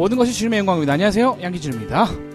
모든 것이 주님의 영광입니다. 안녕하세요. 양기준입니다.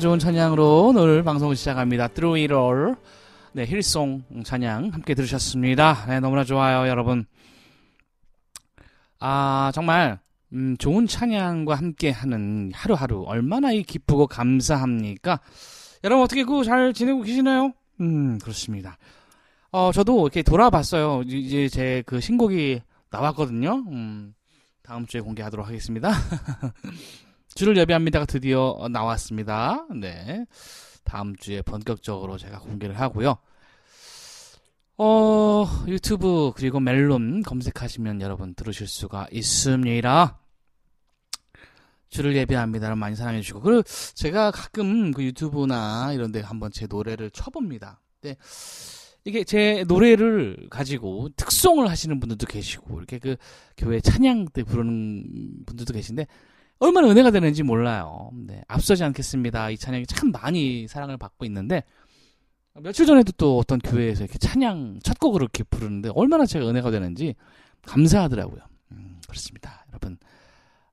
좋은 찬양으로 오늘 방송을 시작합니다. Through It All. 네, 힐송 찬양 함께 들으셨습니다. 네, 너무나 좋아요, 여러분. 아, 정말, 음, 좋은 찬양과 함께 하는 하루하루 얼마나 이 기쁘고 감사합니까? 여러분 어떻게 그 잘 지내고 계시나요? 음, 그렇습니다. 어, 저도 이렇게 돌아봤어요. 이제 제 그 신곡이 나왔거든요. 음, 다음 주에 공개하도록 하겠습니다. 주를 예배합니다가 드디어 나왔습니다. 네. 다음 주에 본격적으로 제가 공개를 하고요. 어, 유튜브 그리고 멜론 검색하시면 여러분 들으실 수가 있습니다. 주를 예배합니다를 많이 사랑해 주시고 그리고 제가 가끔 그 유튜브나 이런 데 한번 제 노래를 쳐봅니다. 네. 이게 제 노래를 가지고 특송을 하시는 분들도 계시고 이렇게 그 교회 찬양 때 부르는 분들도 계신데 얼마나 은혜가 되는지 몰라요. 네, 앞서지 않겠습니다. 이 찬양이 참 많이 사랑을 받고 있는데 며칠 전에도 또 어떤 교회에서 이렇게 찬양 첫 곡으로 이렇게 부르는데 얼마나 제가 은혜가 되는지 감사하더라고요. 음, 그렇습니다. 여러분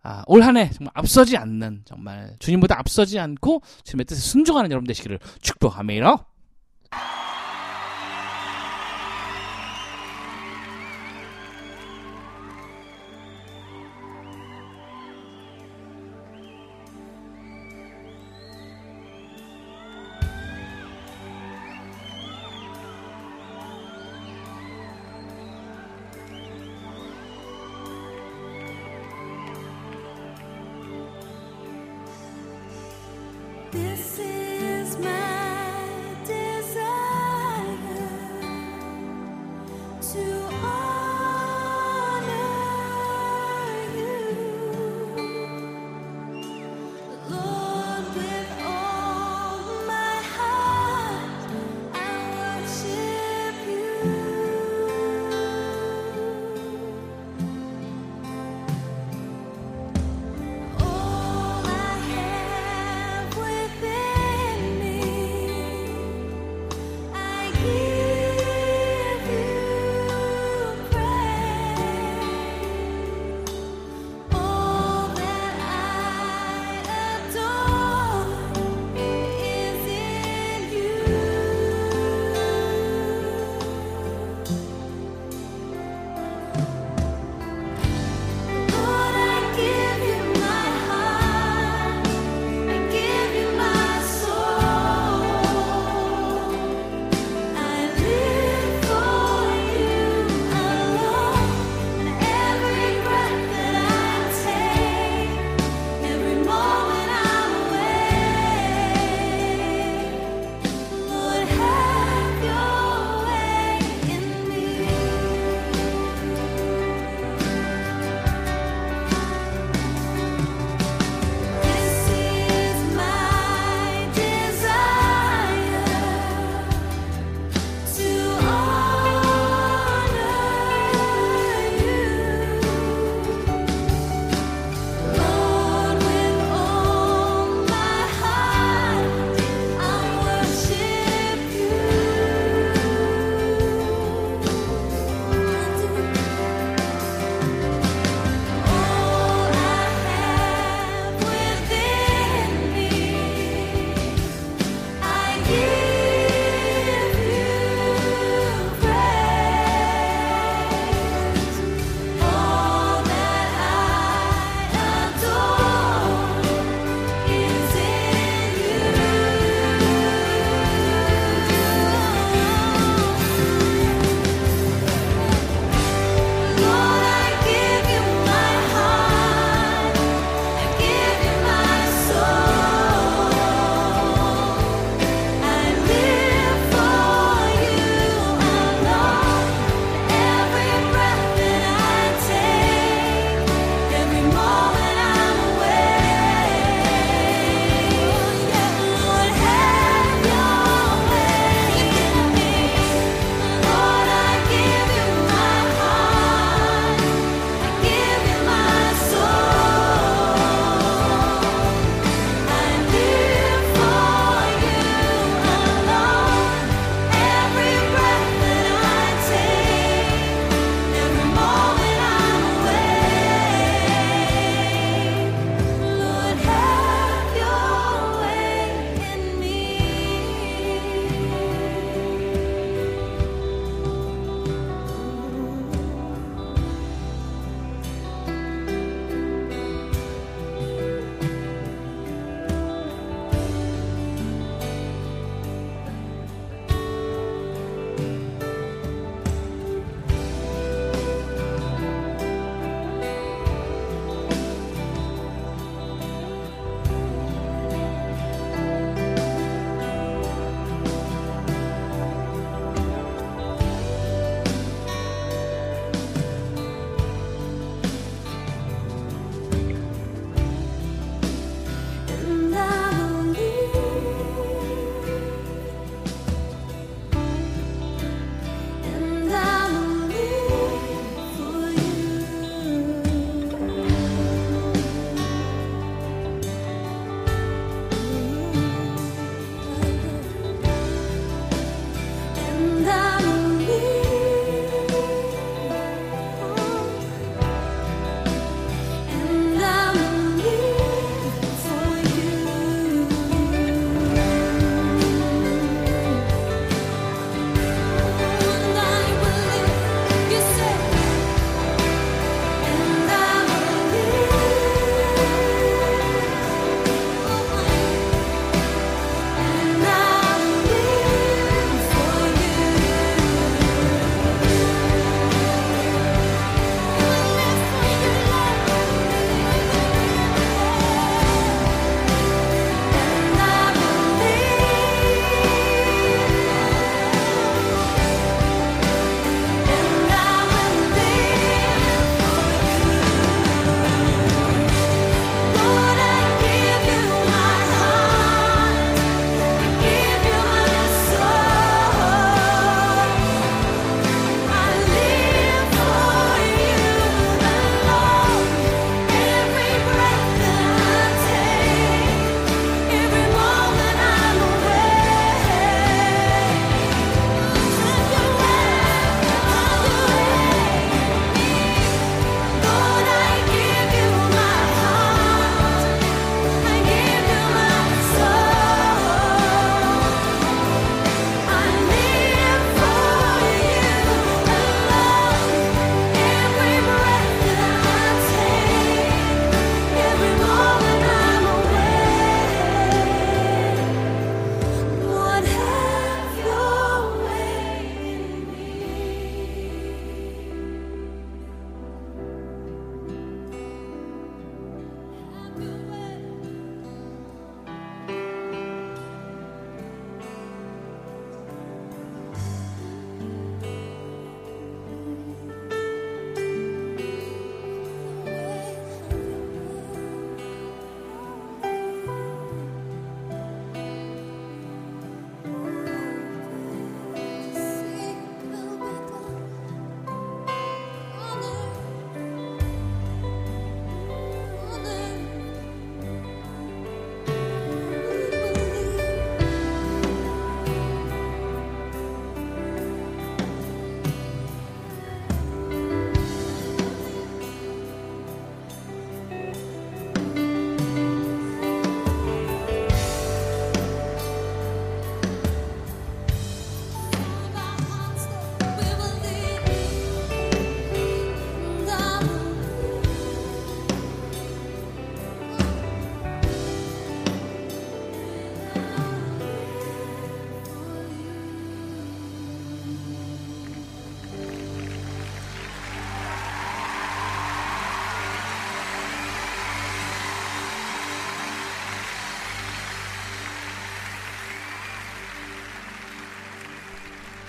아, 올 한해 정말 앞서지 않는 정말 주님보다 앞서지 않고 주님의 뜻에 순종하는 여러분 되시기를 축복합니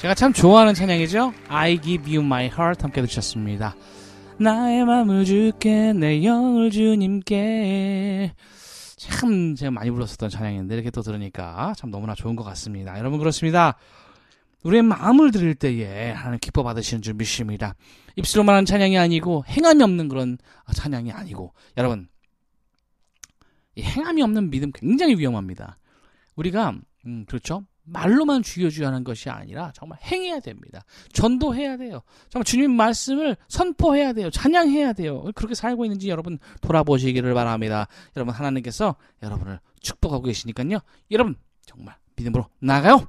제가 참 좋아하는 찬양이죠. I give you my heart 함께 들으셨습니다. 나의 마음을 줄게 내 영을 주님께 참 제가 많이 불렀었던 찬양인데 이렇게 또 들으니까 참 너무나 좋은 것 같습니다. 여러분 그렇습니다. 우리의 마음을 들을 때에 하나님 기뻐 받으시는 줄 믿습니다. 입술로만 하는 찬양이 아니고 행함이 없는 그런 찬양이 아니고 여러분 이 행함이 없는 믿음 굉장히 위험합니다. 우리가 음, 그렇죠. 말로만 죽여주야하는 것이 아니라 정말 행해야 됩니다. 전도해야 돼요. 정말 주님 말씀을 선포해야 돼요. 찬양해야 돼요. 그렇게 살고 있는지 여러분 돌아보시기를 바랍니다. 여러분 하나님께서 여러분을 축복하고 계시니까요. 여러분 정말 믿음으로 나가요.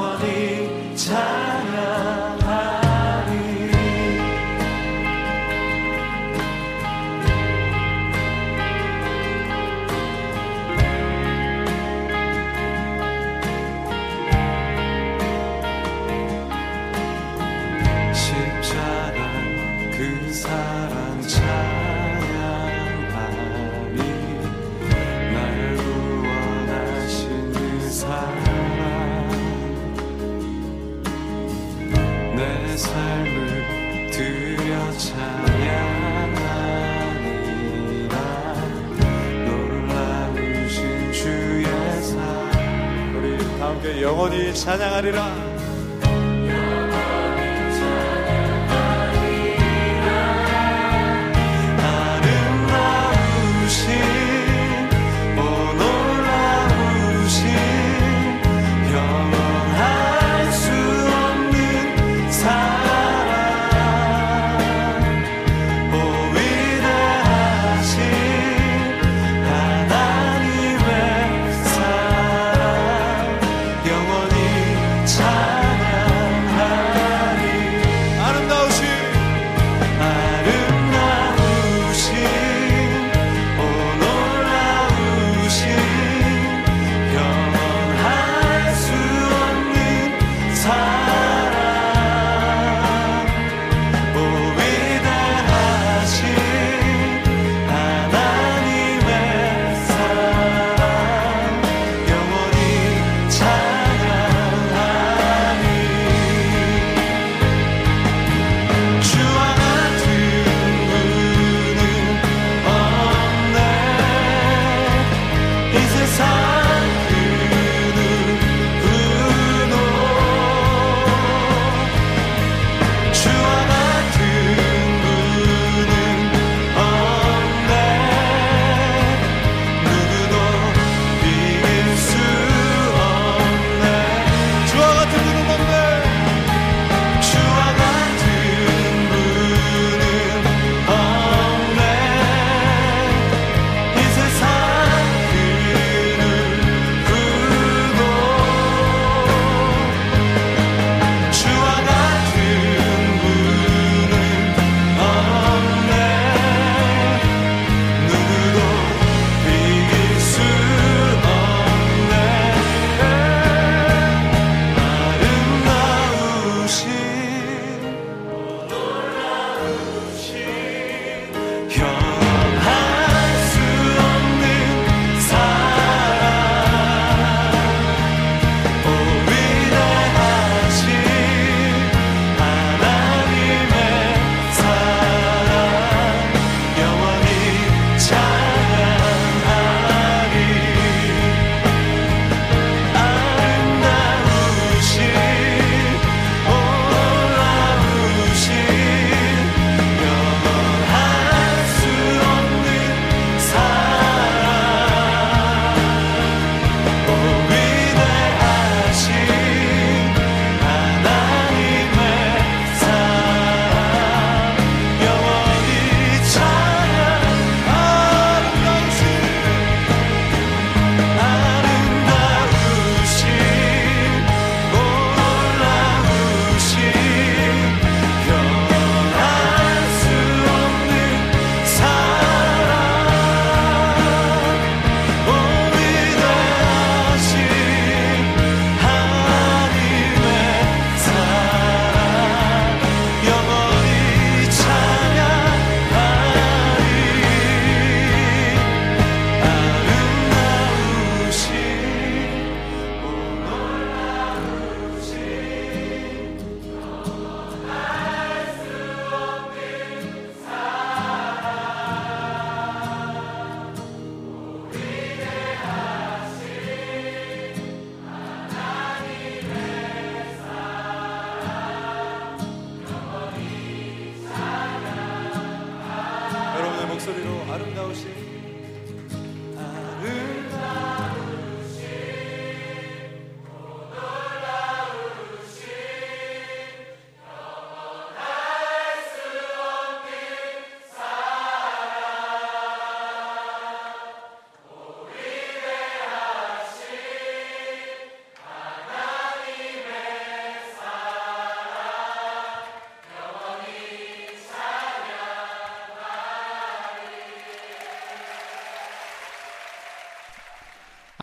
영원히 잘 찬양하리라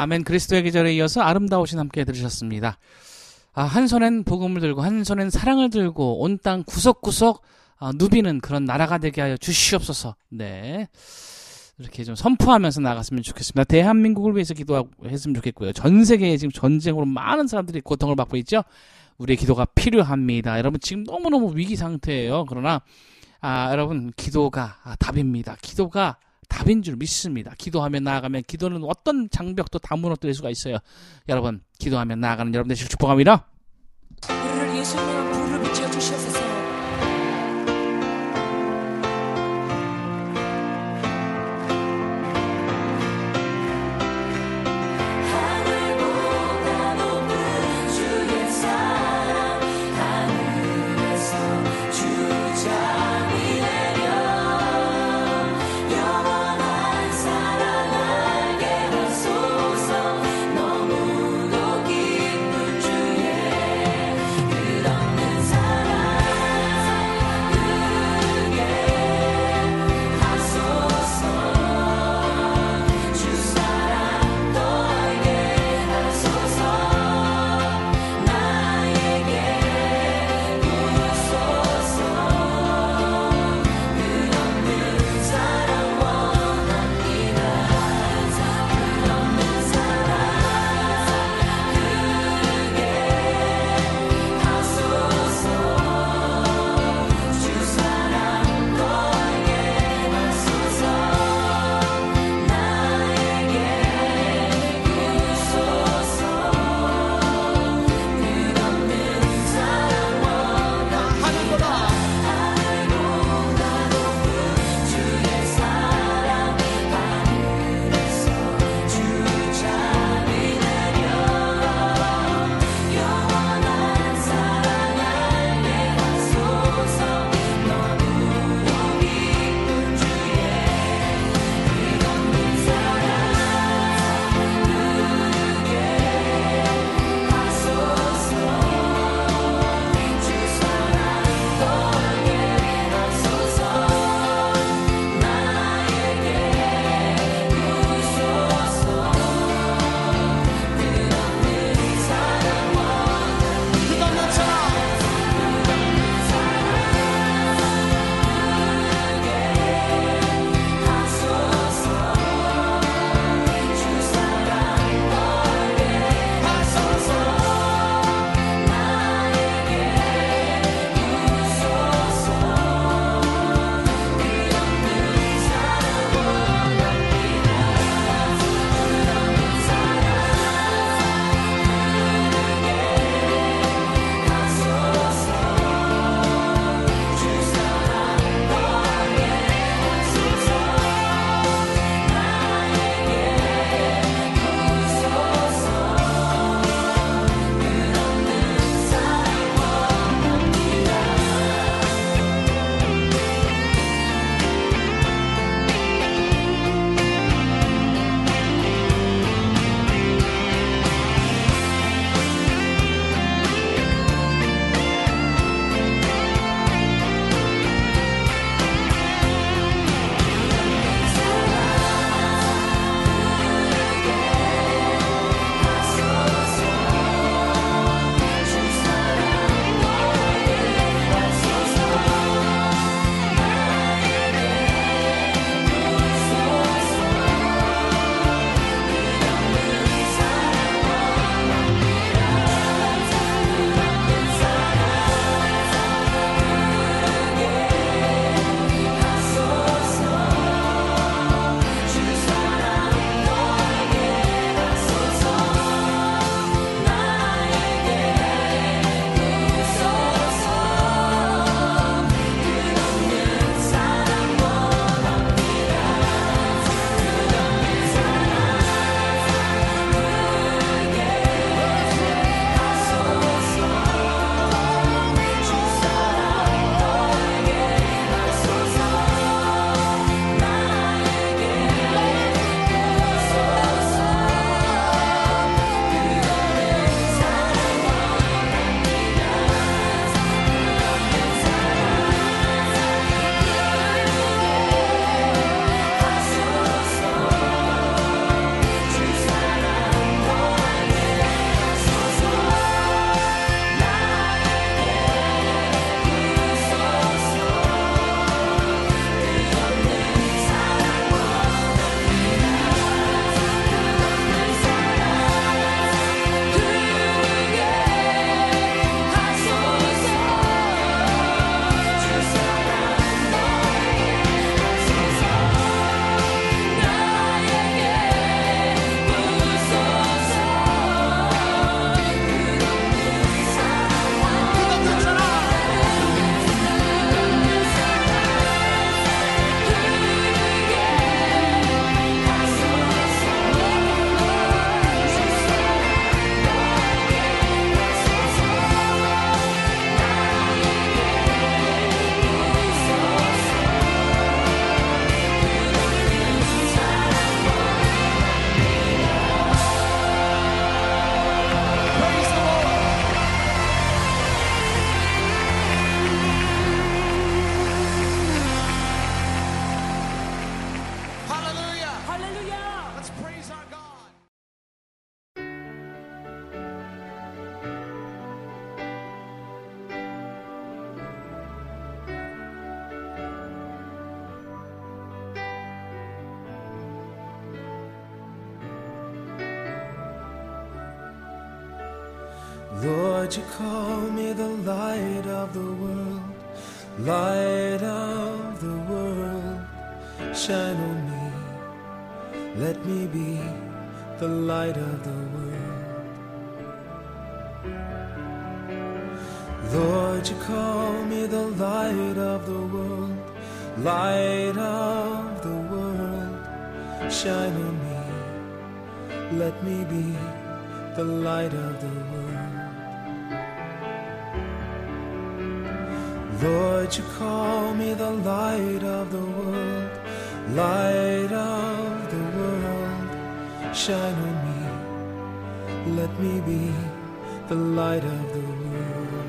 아멘 그리스도의 계절에 이어서 아름다우신 함께 들으셨습니다. 아, 한 손엔 복음을 들고 한 손엔 사랑을 들고 온 땅 구석구석 아, 누비는 그런 나라가 되게 하여 주시옵소서. 네. 이렇게 좀 선포하면서 나갔으면 좋겠습니다. 대한민국을 위해서 기도했으면 좋겠고요. 전 세계에 지금 전쟁으로 많은 사람들이 고통을 받고 있죠. 우리의 기도가 필요합니다. 여러분 지금 너무너무 위기 상태예요. 그러나 아, 여러분 기도가 아, 답입니다. 기도가 답인 줄 믿습니다. 기도하며 나아가면 기도는 어떤 장벽도 다 무너뜨릴 수가 있어요. 여러분 기도하며 나아가는 여러분 되실 축복합니다. Light of the world, light of the world. Shine on me, let me be the light of the world.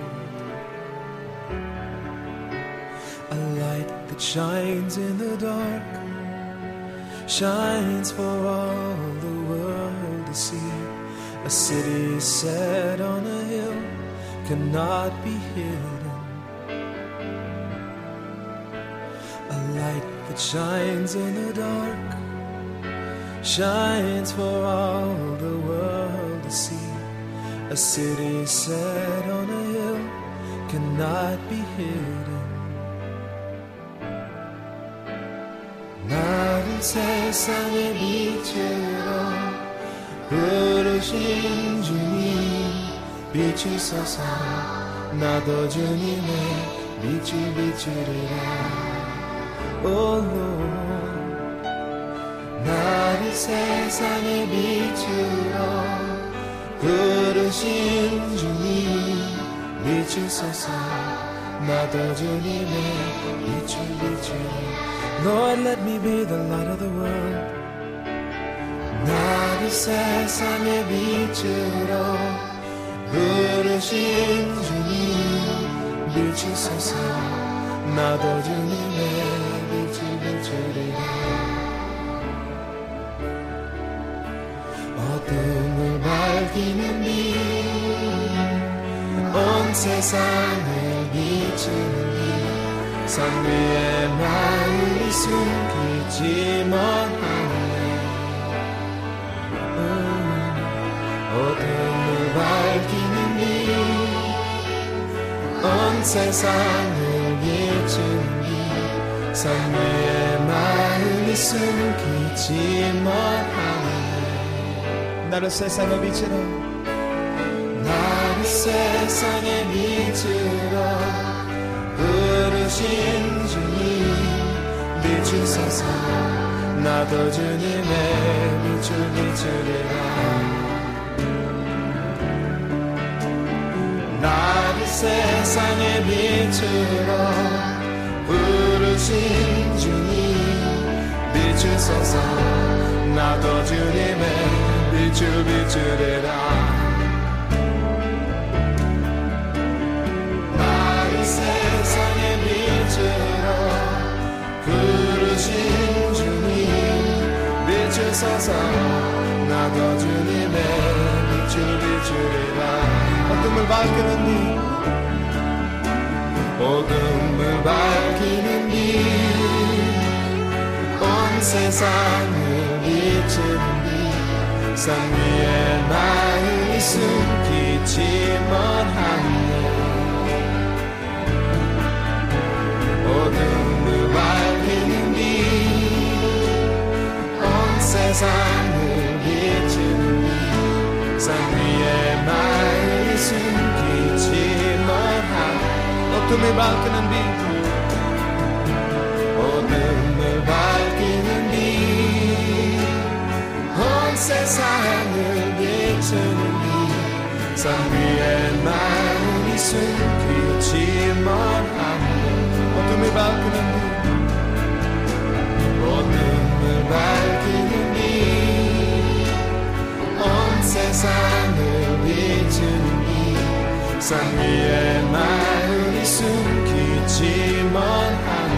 A light that shines in the dark, shines for all the world to see. A city set on a hill cannot be hidden. that shines in the dark shines for all the world to see. A city set on a hill cannot be hidden. 나를 세상의 빛으로 부르신 주님 비추소서 나도 주님의 빛을 비추리라 나를 세상의 빛으로 부르신 주님 비추소서. 나도 주님의 빛을 비추리라 Lord let me be the light of the world. 나를 세상의 빛으로 부르신 주님 비추소서. 나도 주님의 밝히는 빛온 세상을 비추는 빛산 위에 마음이 숨기지 못하네. 어둠을 밝히는 빛온 세상을 비추는 빛산 위에 마음이 숨기지 못하네 나를 세상의 빛으로 나를 세상의 빛으로 부르신 주님 비추소서 나도 주님의 빛을 비추리라. 나를 세상의 빛으로 부르신 주님 비추소서 나도 주님의 빛을 비추리라. 나를 세상의 빛으로 부르신 주님 비추소서 나도 주님의 빛을 비추리라. 어둠을 밝히는 빛 어둠을 밝히는 빛온 세상을 비추는 빛 산 위에 마음이 숨기지 못하네 어둠을 밝히는 빛온 세상을 빛산 위에 마음이 숨기지 못하네 어둠을 밝히는 빛 산 위에 마음이 숨기지 못하네 어둠을 밝히는 빛 어둠을 밝히는 빛온 세상을 비추는 빛산 위에 마음이 숨기지 못하네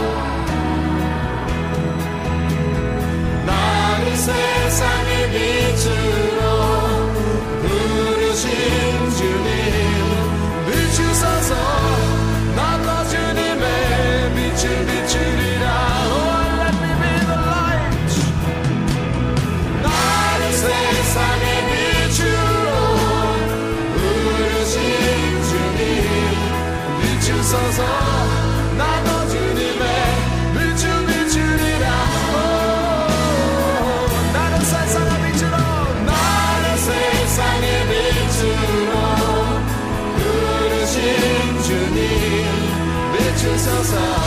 세상의 빛으로 부르신 주님 비추소서 나도 주님의 빛을 비추리라 Oh, let me be the light 나를 세상의 빛으로 부르신 주님 비추소서 비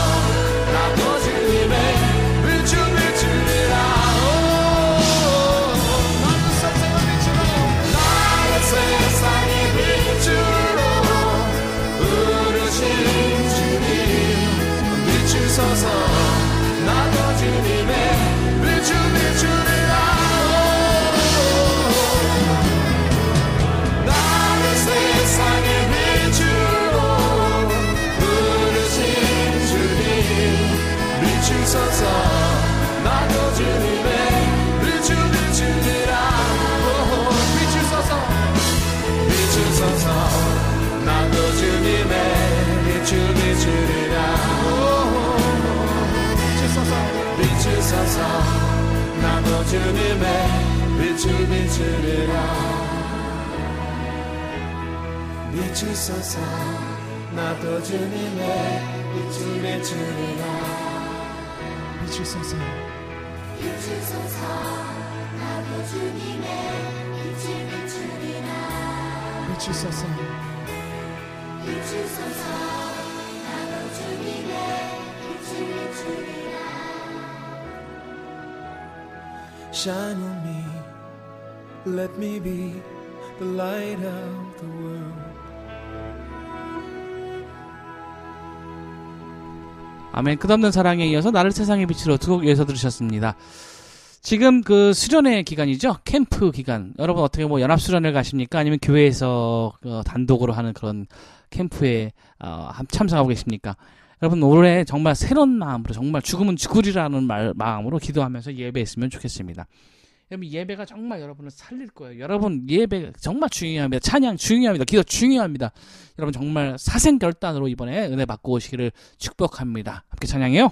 나도 주님의 빛을 비추리라. 비추소서 나도 주님의 빛을 비추리라. 비추소서. 비추소서 나도 주님의 빛을 비추리라. 비추소서. 비추소서 나도 주님의 빛을 비추리라 Shine on me, let me be the light of the world. 아멘. 끝없는 사랑에 이어서 나를 세상의 빛으로 두 곡 이어서 들으셨습니다. 지금 그 수련회 기간이죠. 캠프 기간. 여러분 어떻게 뭐 연합 수련을 가십니까? 아니면 교회에서 어, 단독으로 하는 그런 캠프에 어, 함- 참석하고 계십니까? 여러분 올해 정말 새로운 마음으로 정말 죽으면 죽으리라는 말, 마음으로 기도하면서 예배했으면 좋겠습니다. 여러분 예배가 정말 여러분을 살릴 거예요. 여러분 예배 정말 중요합니다. 찬양 중요합니다. 기도 중요합니다. 여러분 정말 사생결단으로 이번에 은혜 받고 오시기를 축복합니다. 함께 찬양해요.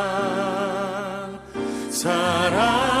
사랑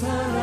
사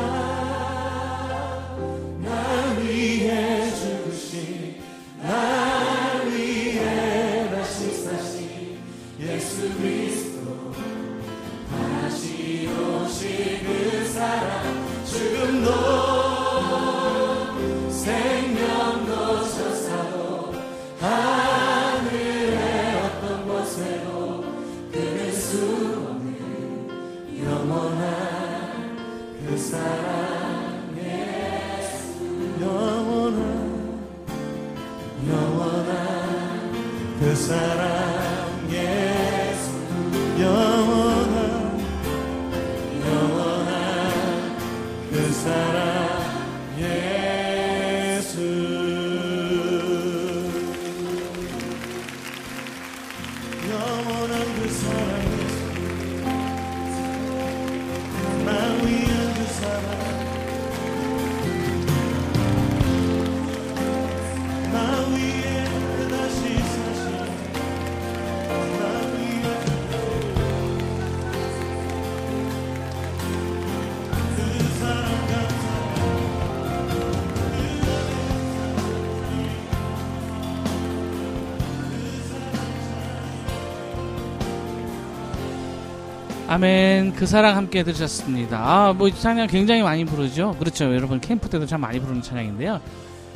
아멘. 그 사랑 함께 들으셨습니다. 아, 뭐, 이 찬양 굉장히 많이 부르죠? 그렇죠. 여러분, 캠프 때도 참 많이 부르는 찬양인데요.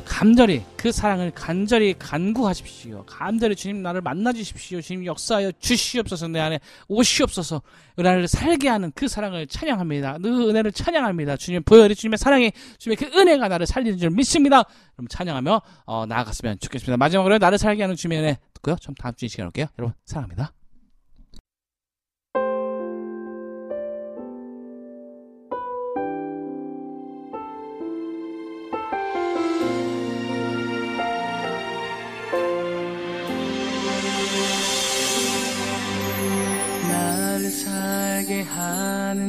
간절히, 그 사랑을 간절히 간구하십시오. 간절히 주님 나를 만나 주십시오. 주님 역사하여 주시옵소서. 내 안에 오시옵소서. 나를 살게 하는 그 사랑을 찬양합니다. 그 은혜를 찬양합니다. 주님 보여리 주님의 사랑이, 주님의 그 은혜가 나를 살리는 줄 믿습니다. 그럼 찬양하며, 어, 나아갔으면 좋겠습니다. 마지막으로 나를 살게 하는 주님의 은혜 듣고요. 좀 다음 주에 시간 올게요. 여러분, 사랑합니다.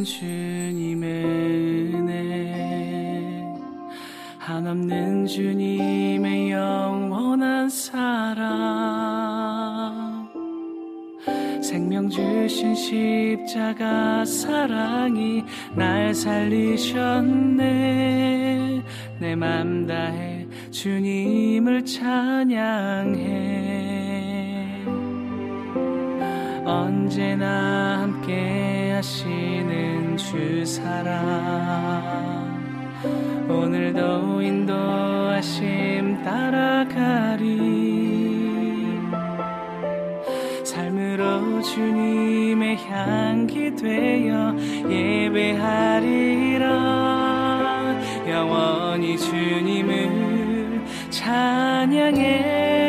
주님의 은혜 한없는 주님의 영원한 사랑. 생명 주신 십자가 사랑이 날 살리셨네. 내 맘 다해 주님을 찬양해. 언제나 함께 하시는 주 사랑. 오늘도 인도하심 따라가리. 삶으로 주님의 향기 되어 예배하리라. 영원히 주님을 찬양해.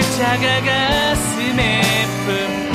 그 십자가가슴에 품